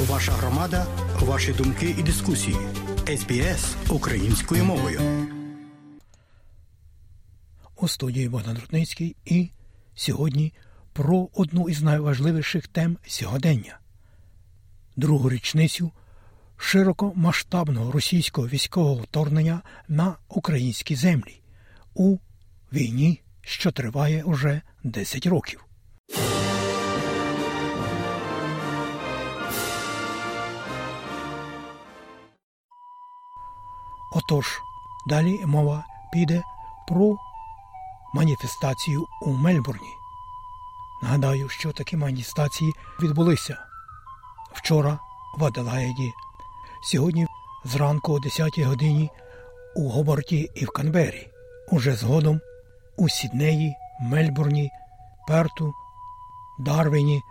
Ваша громада, ваші думки і дискусії. СБС українською мовою. У студії Богдан Рудницький і сьогодні про одну із найважливіших тем сьогодення другу річницю широкомасштабного російського військового вторгнення на українські землі у війні, що триває уже 10 років. Отож, далі мова піде про маніфестацію у Мельбурні. Нагадаю, що такі маніфестації відбулися вчора в Аделаїді, сьогодні зранку о 10 годині у Гоборті і в Канбері, уже згодом у Сіднеї, Мельбурні, Перту, Дарвіні,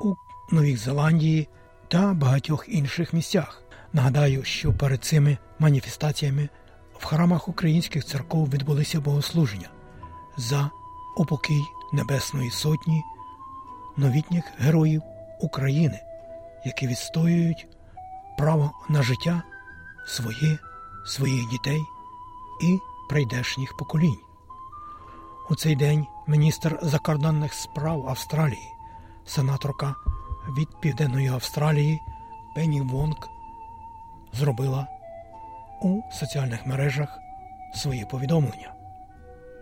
у Новій Зеландії та багатьох інших місцях. Нагадаю, що перед цими маніфестаціями в храмах українських церков відбулися богослуження за упокій Небесної Сотні, новітніх героїв України, які відстоюють право на життя своє, своїх дітей і прийдешніх поколінь. У цей день міністр закордонних справ Австралії, сенаторка від Південної Австралії Пенні Вонг зробила у соціальних мережах свої повідомлення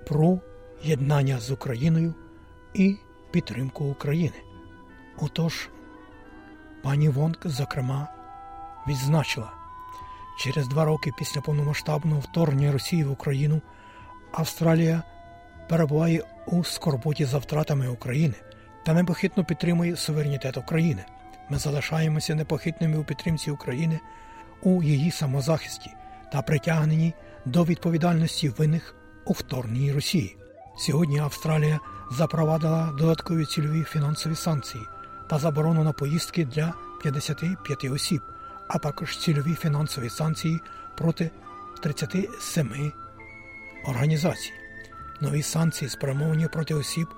про єднання з Україною і підтримку України. Отож, пані Вонг, зокрема, відзначила, через два роки після повномасштабного вторгнення Росії в Україну Австралія перебуває у скорботі за втратами України та непохитно підтримує суверенітет України. Ми залишаємося непохитними у підтримці України у її самозахисті та притягненні до відповідальності винних у вторгненні Росії. Сьогодні Австралія запровадила додаткові цільові фінансові санкції та заборону на поїздки для 55 осіб, а також цільові фінансові санкції проти 37 організацій. Нові санкції спрямовані проти осіб,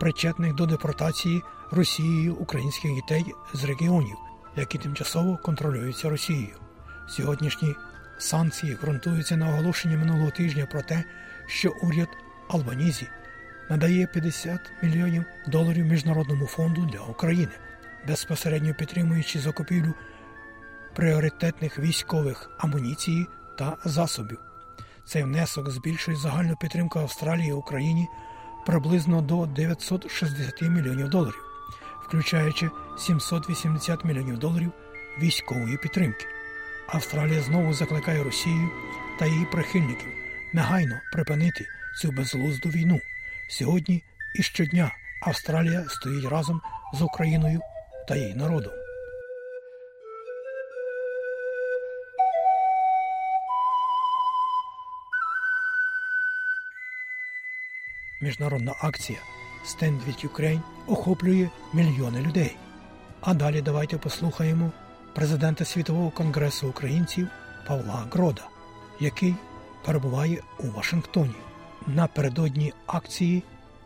причетних до депортації Росією українських дітей з регіонів, які тимчасово контролюються Росією. Сьогоднішні санкції ґрунтуються на оголошенні минулого тижня про те, що уряд Албанізі надає 50 мільйонів доларів Міжнародному фонду для України, безпосередньо підтримуючи закупівлю пріоритетних військових амуніції та засобів. Цей внесок збільшує загальну підтримку Австралії Україні приблизно до 960 мільйонів доларів, включаючи 780 мільйонів доларів військової підтримки. Австралія знову закликає Росію та її прихильників негайно припинити цю безглузду війну. Сьогодні і щодня Австралія стоїть разом з Україною та її народом. Міжнародна акція Stand with Ukraine охоплює мільйони людей. А далі давайте послухаємо президента Світового конгресу українців Павла Грода, який перебуває у Вашингтоні напередодні акції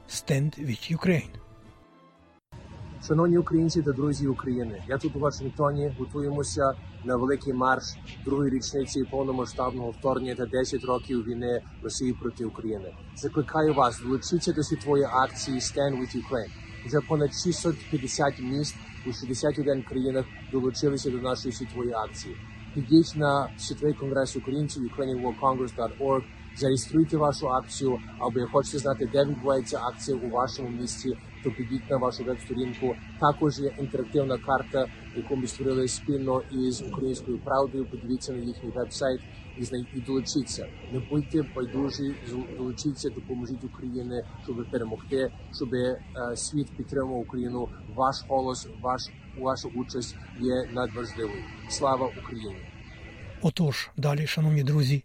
Stand with Ukraine. Шановні українці та друзі України, я тут у Вашингтоні готуємося на великий марш другої річниці повномасштабного вторгнення та 10 років війни Росії проти України. Закликаю вас долучитися до світової акції Stand with Ukraine. Вже понад 650 міст у 61 країнах долучилися до нашої світової акції. Підіть на світовий конгрес українців ukrainianworldcongress.org, зареєструйте вашу акцію, або хочете знати, де відбувається акція у вашому місті, то підіть на вашу веб-сторінку. Також є інтерактивна карта, яку ми створили спільно із українською правдою. Подивіться на їхній веб-сайт і знай і долучіться. Не будьте байдужі, долучіться, допоможіть Україні, щоб перемогти, щоб е, світ підтримував Україну. Ваш голос, ваш ваша участь є надважливою. Слава Україні! Отож, далі, шановні друзі,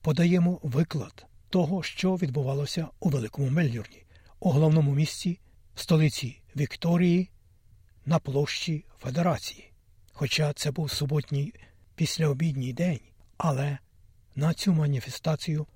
подаємо виклад того, що відбувалося у Великому Мельбурні, у головному місці столиці Вікторії на площі Федерації. Хоча це був суботній післяобідній день, але на цю маніфестацію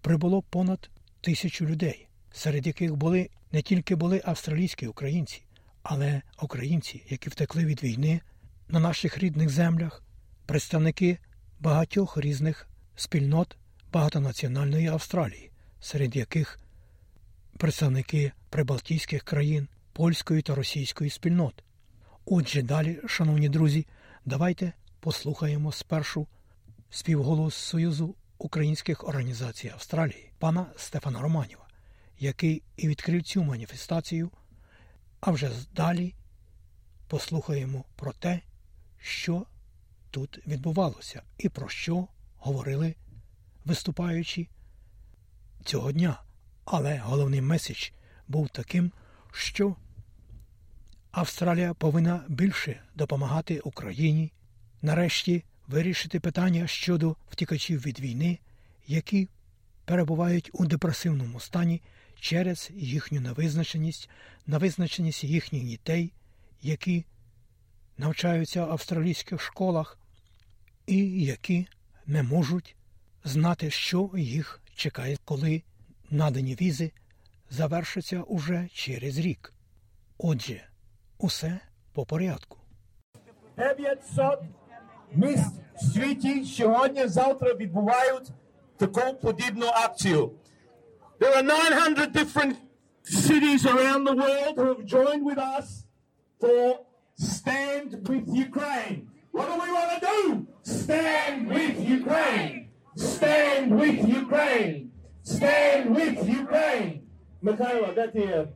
прибуло понад тисячу людей, серед яких були не тільки були австралійські українці, але українці, які втекли від війни на наших рідних землях представники багатьох різних спільнот багатонаціональної Австралії, серед яких представники прибалтійських країн, польської та російської спільнот. Отже, далі, шановні друзі, давайте послухаємо спершу співголос Союзу українських організацій Австралії, пана Стефана Романіва, який і відкрив цю маніфестацію. А вже далі послухаємо про те, що тут відбувалося, і про що говорили виступаючи цього дня. Але головний меседж був таким, що Австралія повинна більше допомагати Україні, нарешті вирішити питання щодо втікачів від війни, які перебувають у депресивному стані через їхню невизначеність, невизначеність їхніх дітей, які навчаються в австралійських школах, і які не можуть знати, що їх чекає, коли надані візи завершаться уже через рік. Отже, усе по порядку. 900 міст в світі сьогодні-завтра відбувають таку подібну акцію. There are 900 different cities around the world who have joined with us for Stand with Ukraine. What do we want to do? Stand with Ukraine. Stand with Ukraine. Stand with Ukraine. Михайло, де ти є?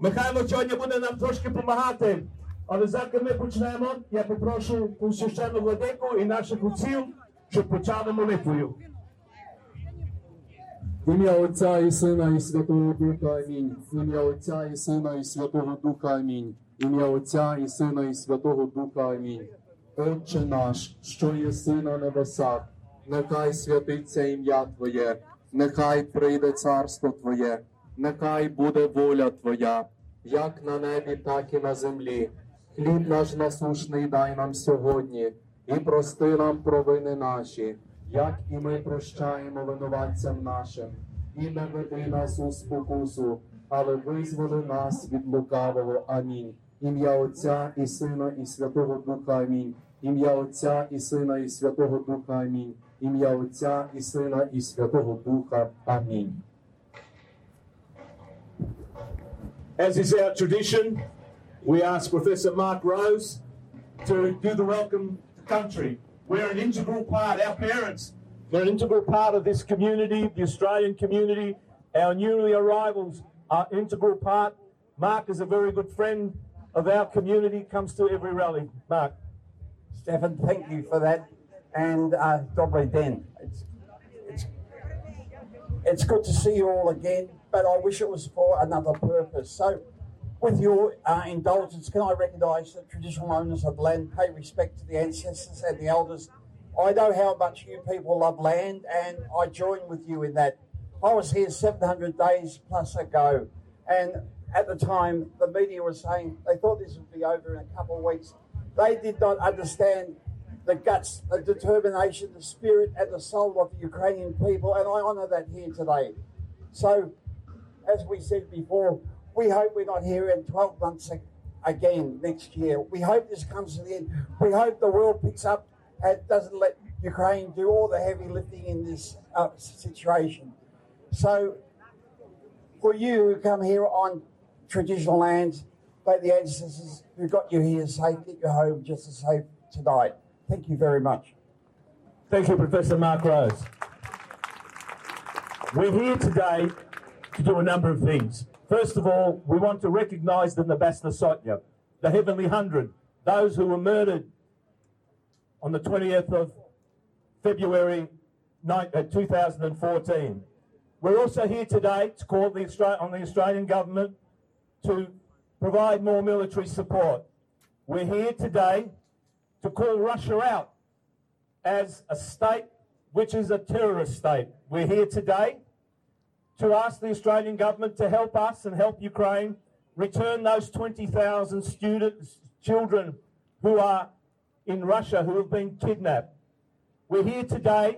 Михайло сьогодні буде нам трошки допомагати. Але заки ми почнемо, я попрошу священну владику і наших отців, щоб почали молитвою. В ім'я Отця і Сина і Святого Духа Амінь. В ім'я Отця і Сина і Святого Духа Амінь. В ім'я Отця і Сина і Святого Духа Амінь. Отче наш, що єси на небесах, нехай святиться ім'я Твоє, нехай прийде царство Твоє, нехай буде воля Твоя, як на небі, так і на землі. Хліб наш насушний дай нам сьогодні, і прости нам провини наші, як і ми прощаємо винуватцям нашим, і не веди нас у спокусу, але визволи нас від лукавого. Амінь. Ім'я Отця і Сина, і Святого Духа Амінь. Ім'я Отця і Сина, і Святого Духа Амінь. Ім'я Отця і Сина, і Святого Духа. Амінь. As is our tradition, we ask Professor Mark Rose to do the welcome to country. We're an integral part, our parents, they're an integral part of this community, the Australian community. Our newly arrivals are integral part. Mark is a very good friend of our community, comes to every rally. Mark. Stefan, thank you for that. And uh, Dobre Den. It's, it's, it's good to see you all again, but I wish it was for another purpose. So, with your uh, indulgence, can I recognise the traditional owners of land, pay respect to the ancestors and the elders? I know how much you people love land, and I join with you in that. I was here 700 days plus ago, and at the time, the media was saying they thought this would be over in a couple of weeks. They did not understand the guts, the determination, the spirit, and the soul of the Ukrainian people, and I honour that here today. So, as we said before, we hope we're not here in 12 months again next year. We hope this comes to the end. We hope the world picks up and doesn't let Ukraine do all the heavy lifting in this uh, situation. So, for you who come here on traditional lands, may the ancestors who got you here safe get you home just as safe tonight. Thank you very much. Thank you, Professor Mark Rose. We're here today to do a number of things. First of all, we want to recognise the Nabasna the Heavenly Hundred, those who were murdered on the 20th of February uh, 2014. We're also here today to call the on the Australian government to provide more military support. We're here today to call Russia out as a state which is a terrorist state. We're here today to ask the Australian government to help us and help Ukraine return those 20,000 students, children who are in Russia who have been kidnapped. We're here today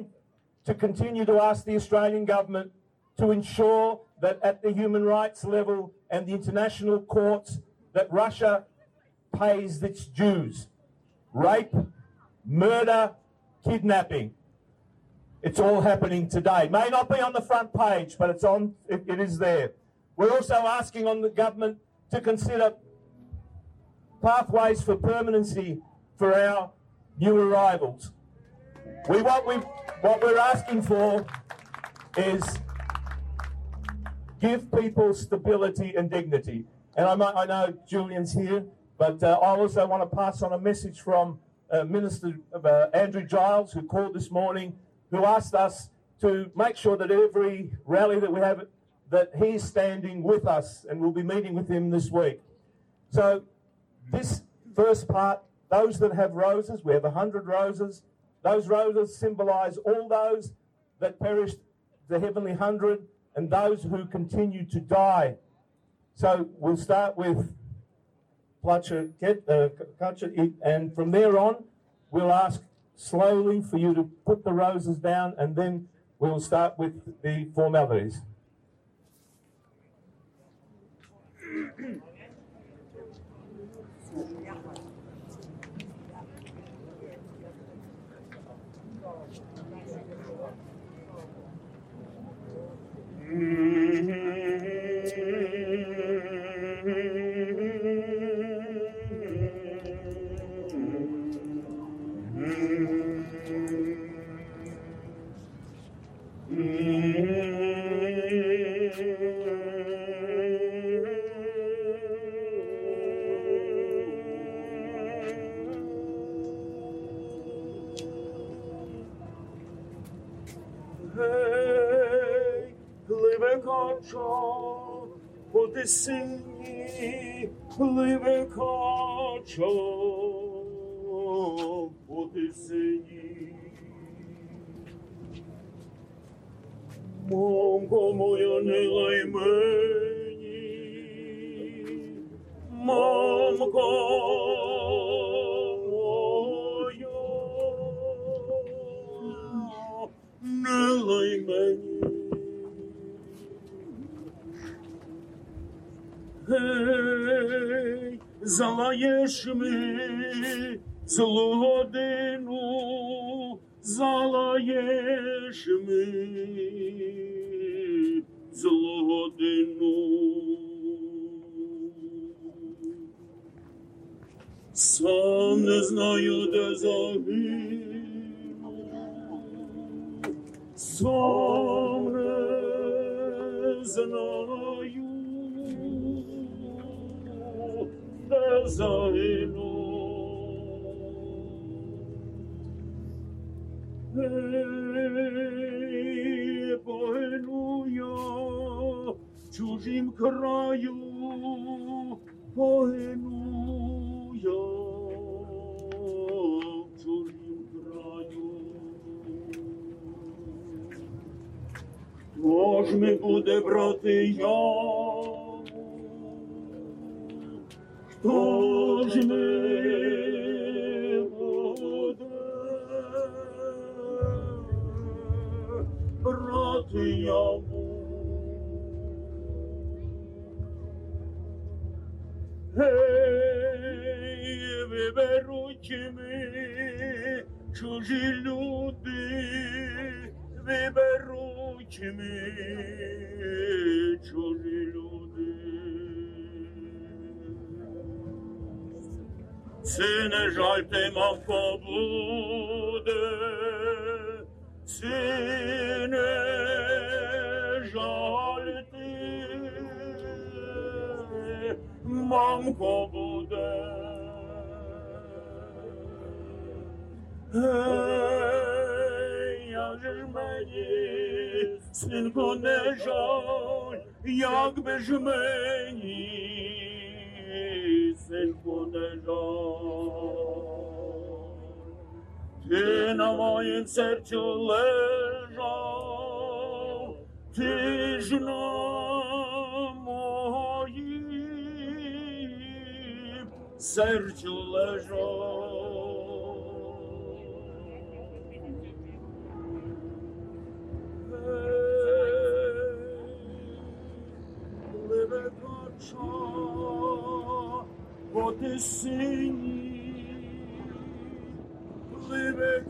to continue to ask the Australian government to ensure that at the human rights level and the international courts that Russia pays its dues. rape, murder, kidnapping. It's all happening today. It May not be on the front page, but it's on. It, it is there. We're also asking on the government to consider pathways for permanency for our new arrivals. We what we what we're asking for is give people stability and dignity. And I, might, I know Julian's here, but uh, I also want to pass on a message from uh, Minister uh, Andrew Giles, who called this morning, who asked us to make sure that every rally that we have, that he's standing with us, and we'll be meeting with him this week. So this first part, those that have roses, we have a hundred roses. Those roses symbolize all those that perished, the heavenly hundred, and those who continue to die. So we'll start with Placha, uh, and from there on, we'll ask slowly for you to put the roses down, and then we'll start with the formalities. Mm-hmm. по тисині, пливе кача по тисині. ми злу годину, залаєш ми злу годину. Сам не знаю, де загину, сам не знаю, не загину. Погину я чужим краю, погину я в чужім краю. Можна буде брати я. Хто ж ми буде чужі люди, виберуть ми Це не жаль те мавко буде, це не жаль ти, мамко буде. Ей, як же ж мені, синку, не жаль, як би ж мені, синку, не жаль. На моїм серцю лежав, ти ж на моїм серцю лежав. Gottes Sinn, liebe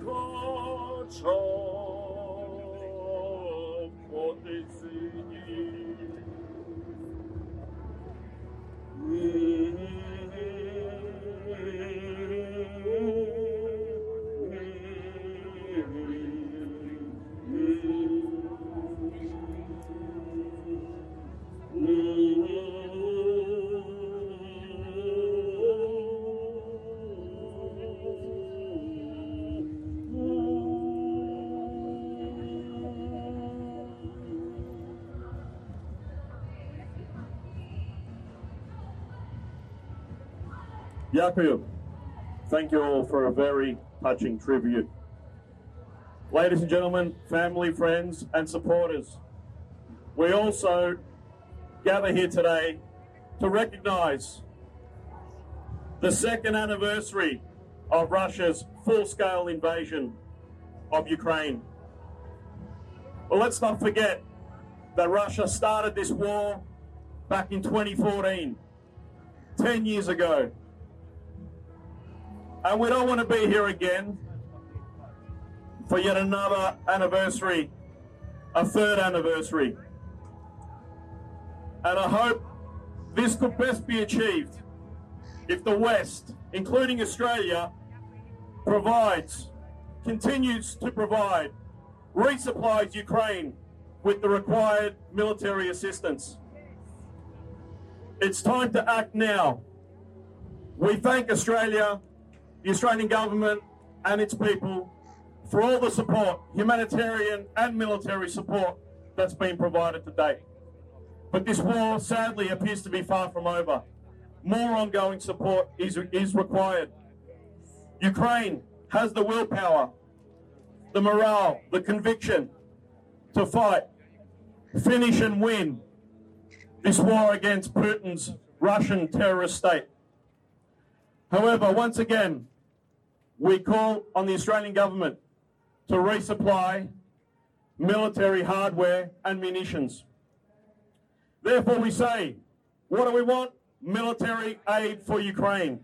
Yaku, thank you all for a very touching tribute. Ladies and gentlemen, family, friends, and supporters, we also gather here today to recognize the second anniversary of Russia's full scale invasion of Ukraine. Well, let's not forget that Russia started this war back in 2014, 10 years ago. And we don't want to be here again for yet another anniversary, a third anniversary. And I hope this could best be achieved if the West, including Australia, provides, continues to provide, resupplies Ukraine with the required military assistance. It's time to act now. We thank Australia, the Australian government, and its people for all the support, humanitarian and military support that's been provided to date. But this war sadly appears to be far from over. More ongoing support is, is required. Ukraine has the willpower, the morale, the conviction to fight, finish and win this war against Putin's Russian terrorist state. However, once again, we call on the Australian government to resupply military hardware and munitions. Therefore, we say, what do we want? Military aid for Ukraine.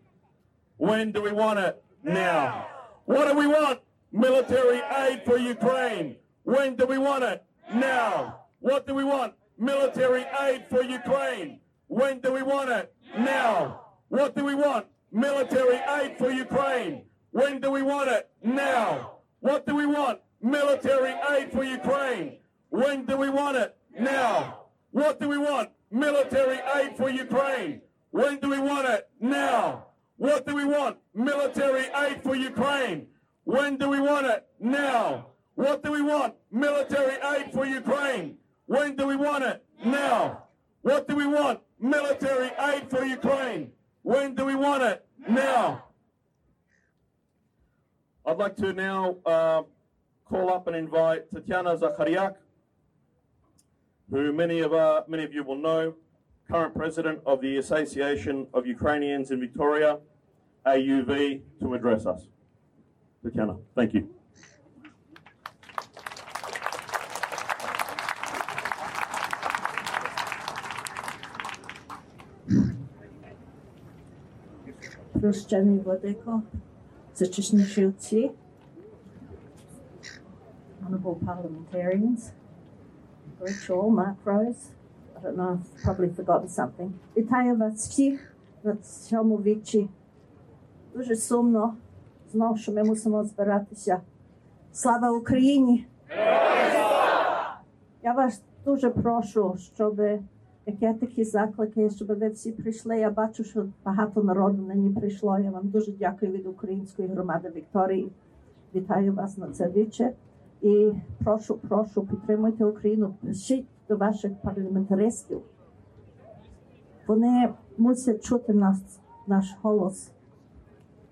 When do we want it? Now. What do we want? Military aid for Ukraine. When do we want it? Now. What do we want? Military aid for Ukraine. When do we want it? Now. What do we want? Military aid for Ukraine. When do we want it? Now. What do we want? Military aid for Ukraine. When do we want it? Now. What do we want? Military aid for Ukraine. When do we want it? Now. What do we want? Military aid for Ukraine. When do we want it? Now. What do we want? Military aid for Ukraine. When do we want it? Now. What do we want? Military aid for Ukraine. When do we want it? Now. I'd like to now uh, call up and invite Tatiana Zakhariak, who many of, uh, many of you will know, current president of the Association of Ukrainians in Victoria, AUV, to address us. Tatiana, thank you. Ruszczeni Wodeko. зачисніші отці, honorable parliamentarians, virtual macros, I don't know, I've probably forgotten something. Вітаю вас всіх на цьому вічі. Дуже сумно знов, що ми мусимо збиратися. Слава Україні! Я вас дуже прошу, щоб є такі заклики, щоб ви всі прийшли. Я бачу, що багато народу нині прийшло. Я вам дуже дякую від української громади Вікторії. Вітаю вас на це віче. І прошу, прошу, підтримуйте Україну. Пишіть до ваших парламентаристів. Вони мусять чути нас, наш голос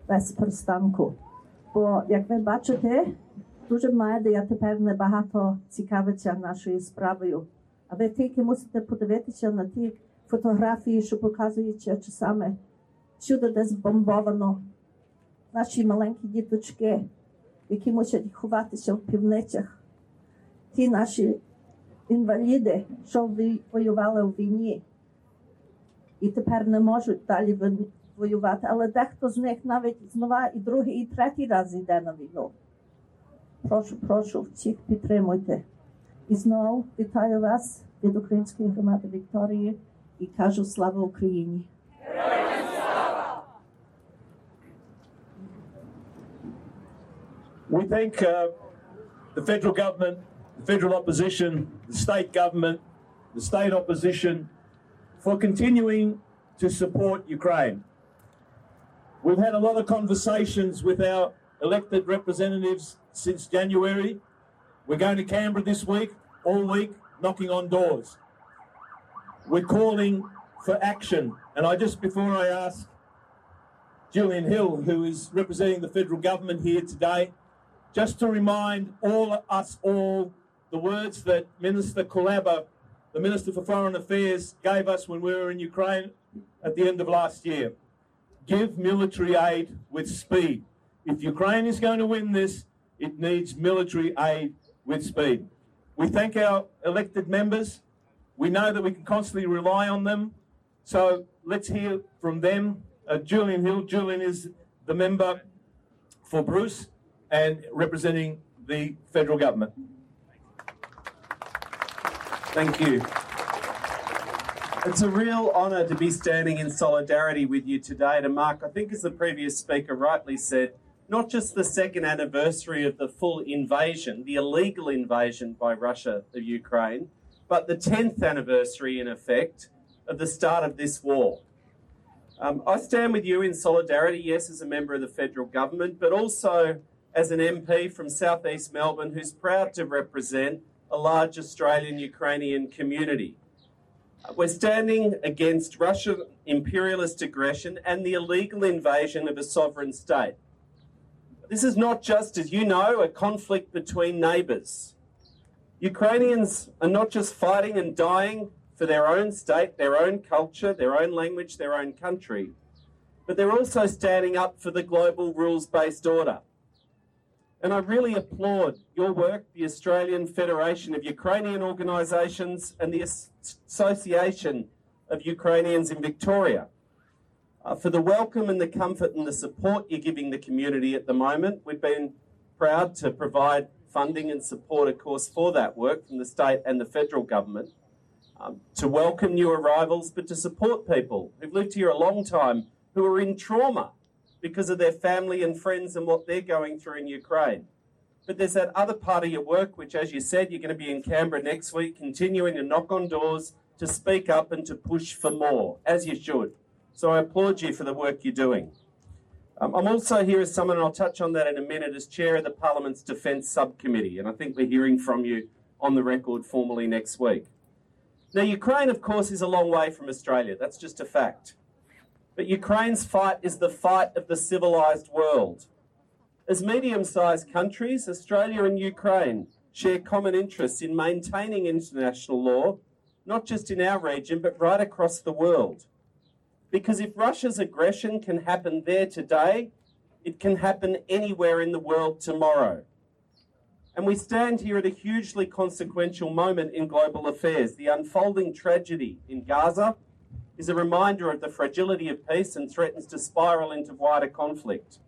без перестанку. Бо, як ви бачите, дуже медіа тепер небагато цікавиться нашою справою. А ви тільки мусите подивитися на ті фотографії, що показують часами всюди, де збомбовано наші маленькі діточки, які мусять ховатися в півницях, ті наші інваліди, що воювали у війні, і тепер не можуть далі воювати. Але дехто з них навіть знову і другий, і третій раз йде на війну. прошу, прошу всіх підтримуйте. І знову вітаю вас від Української громади Вікторії і кажу слава Україні. We thank uh, the federal government, the federal opposition, the state government, the state opposition for continuing to support Ukraine. We've had a lot of conversations with our elected representatives since January. We're going to Canberra this week, all week, knocking on doors. We're calling for action. And I just, before I ask Julian Hill, who is representing the federal government here today, just to remind all us all the words that Minister Kuleba, the Minister for Foreign Affairs, gave us when we were in Ukraine at the end of last year. Give military aid with speed. If Ukraine is going to win this, it needs military aid with speed. We thank our elected members. We know that we can constantly rely on them. So let's hear from them. Uh, Julian Hill. Julian is the member for Bruce and representing the federal government. Thank you. It's a real honour to be standing in solidarity with you today to mark, I think, as the previous speaker rightly said, not just the second anniversary of the full invasion, the illegal invasion by Russia of Ukraine, but the 10th anniversary, in effect, of the start of this war. Um, I stand with you in solidarity, yes, as a member of the federal government, but also as an MP from southeast Melbourne who's proud to represent a large Australian Ukrainian community. We're standing against Russian imperialist aggression and the illegal invasion of a sovereign state. This is not just, as you know, a conflict between neighbours. Ukrainians are not just fighting and dying for their own state, their own culture, their own language, their own country, but they're also standing up for the global rules based order. And I really applaud your work, the Australian Federation of Ukrainian Organisations and the Association of Ukrainians in Victoria, uh, for the welcome and the comfort and the support you're giving the community at the moment. We've been proud to provide funding and support, of course, for that work from the state and the federal government. Um, to welcome new arrivals, but to support people who've lived here a long time who are in trauma because of their family and friends and what they're going through in Ukraine. But there's that other part of your work, which, as you said, you're going to be in Canberra next week, continuing to knock on doors, to speak up and to push for more, as you should. So I applaud you for the work you're doing. Um, I'm also here as someone, and I'll touch on that in a minute, as chair of the Parliament's Defence Subcommittee, and I think we're hearing from you on the record formally next week. Now, Ukraine, of course, is a long way from Australia. That's just a fact. But Ukraine's fight is the fight of the civilised world. As medium sized countries, Australia and Ukraine share common interests in maintaining international law, not just in our region, but right across the world. Because if Russia's aggression can happen there today, it can happen anywhere in the world tomorrow. And we stand here at a hugely consequential moment in global affairs. The unfolding tragedy in Gaza is a reminder of the fragility of peace and threatens to spiral into wider conflict.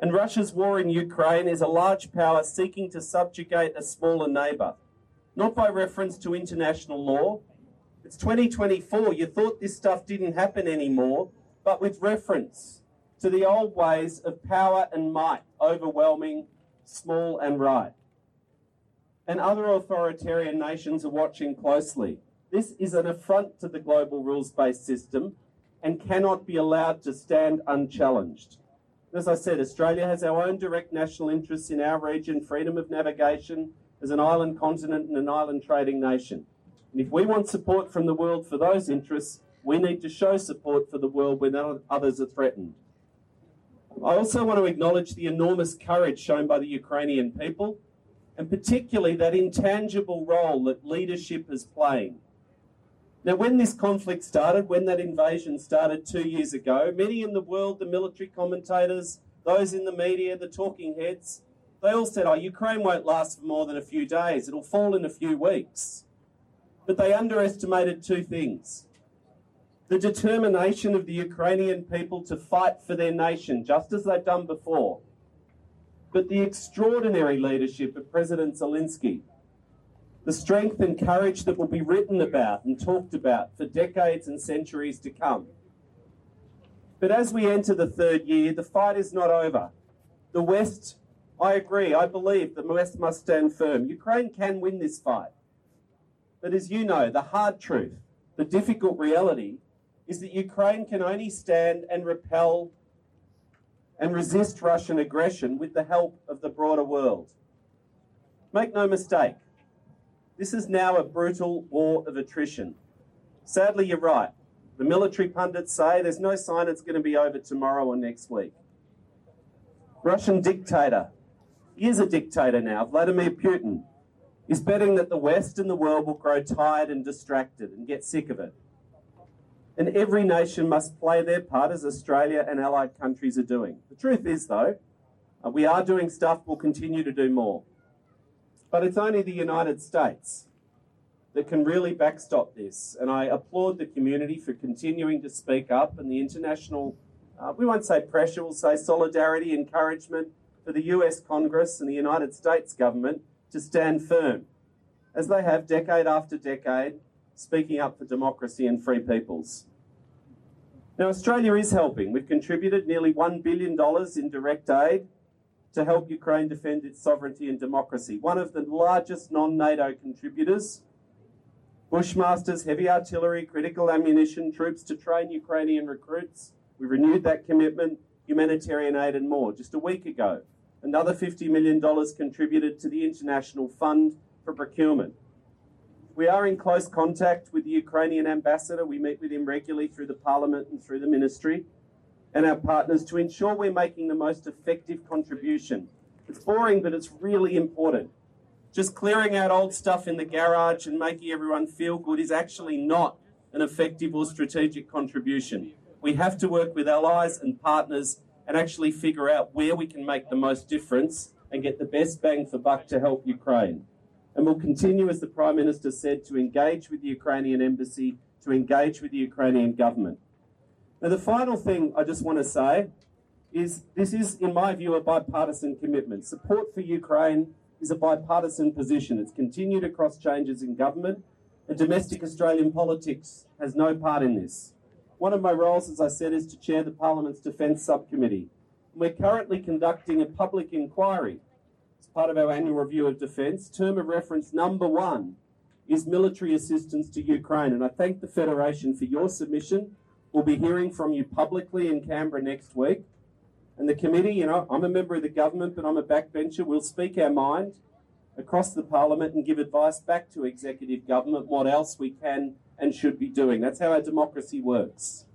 And Russia's war in Ukraine is a large power seeking to subjugate a smaller neighbour, not by reference to international law. It's 2024. You thought this stuff didn't happen anymore, but with reference to the old ways of power and might overwhelming small and right. And other authoritarian nations are watching closely. This is an affront to the global rules based system and cannot be allowed to stand unchallenged. As I said, Australia has our own direct national interests in our region, freedom of navigation as an island continent and an island trading nation. And if we want support from the world for those interests, we need to show support for the world when others are threatened. I also want to acknowledge the enormous courage shown by the Ukrainian people, and particularly that intangible role that leadership is playing. Now, when this conflict started, when that invasion started two years ago, many in the world, the military commentators, those in the media, the talking heads, they all said, oh, Ukraine won't last for more than a few days, it'll fall in a few weeks. But they underestimated two things the determination of the Ukrainian people to fight for their nation, just as they've done before, but the extraordinary leadership of President Zelensky. The strength and courage that will be written about and talked about for decades and centuries to come. But as we enter the third year, the fight is not over. The West, I agree, I believe the West must stand firm. Ukraine can win this fight. But as you know, the hard truth, the difficult reality, is that Ukraine can only stand and repel and resist Russian aggression with the help of the broader world. Make no mistake, this is now a brutal war of attrition. Sadly, you're right. The military pundits say there's no sign it's going to be over tomorrow or next week. Russian dictator, he is a dictator now, Vladimir Putin, is betting that the West and the world will grow tired and distracted and get sick of it. And every nation must play their part as Australia and allied countries are doing. The truth is, though, uh, we are doing stuff, we'll continue to do more. But it's only the United States that can really backstop this. And I applaud the community for continuing to speak up and the international, uh, we won't say pressure, we'll say solidarity, encouragement for the US Congress and the United States government to stand firm, as they have decade after decade, speaking up for democracy and free peoples. Now, Australia is helping. We've contributed nearly $1 billion in direct aid to help Ukraine defend its sovereignty and democracy. One of the largest non NATO contributors. Bushmasters, heavy artillery, critical ammunition, troops to train Ukrainian recruits. We renewed that commitment, humanitarian aid, and more just a week ago. Another $50 million contributed to the International Fund for Procurement. We are in close contact with the Ukrainian ambassador. We meet with him regularly through the parliament and through the ministry and our partners to ensure we're making the most effective contribution. It's boring, but it's really important. Just clearing out old stuff in the garage and making everyone feel good is actually not an effective or strategic contribution. We have to work with allies and partners and actually figure out where we can make the most difference and get the best bang for buck to help Ukraine and we'll continue, as the Prime Minister said, to engage with the Ukrainian embassy, to engage with the Ukrainian government. Now, the final thing I just want to say is this is, in my view, a bipartisan commitment. Support for Ukraine is a bipartisan position. It's continued across changes in government, and domestic Australian politics has no part in this. One of my roles, as I said, is to chair the Parliament's Defence Subcommittee. We're currently conducting a public inquiry as part of our annual review of defence, term of reference number one is military assistance to Ukraine. And I thank the Federation for your submission. We'll be hearing from you publicly in Canberra next week. And the committee, you know, I'm a member of the government, but I'm a backbencher. We'll speak our mind across the parliament and give advice back to executive government what else we can and should be doing. That's how our democracy works.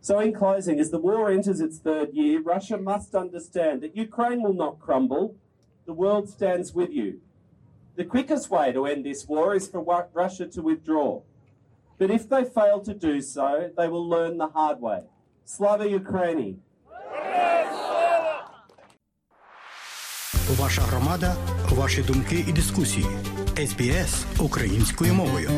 So, in closing, as the war enters its third year, Russia must understand that Ukraine will not crumble the world stands with you. The quickest way to end this war is for Russia to withdraw. But if they fail to do so, they will learn the hard way. Slava Ukraini! Ваша громада, ваші думки і дискусії. СБС українською мовою.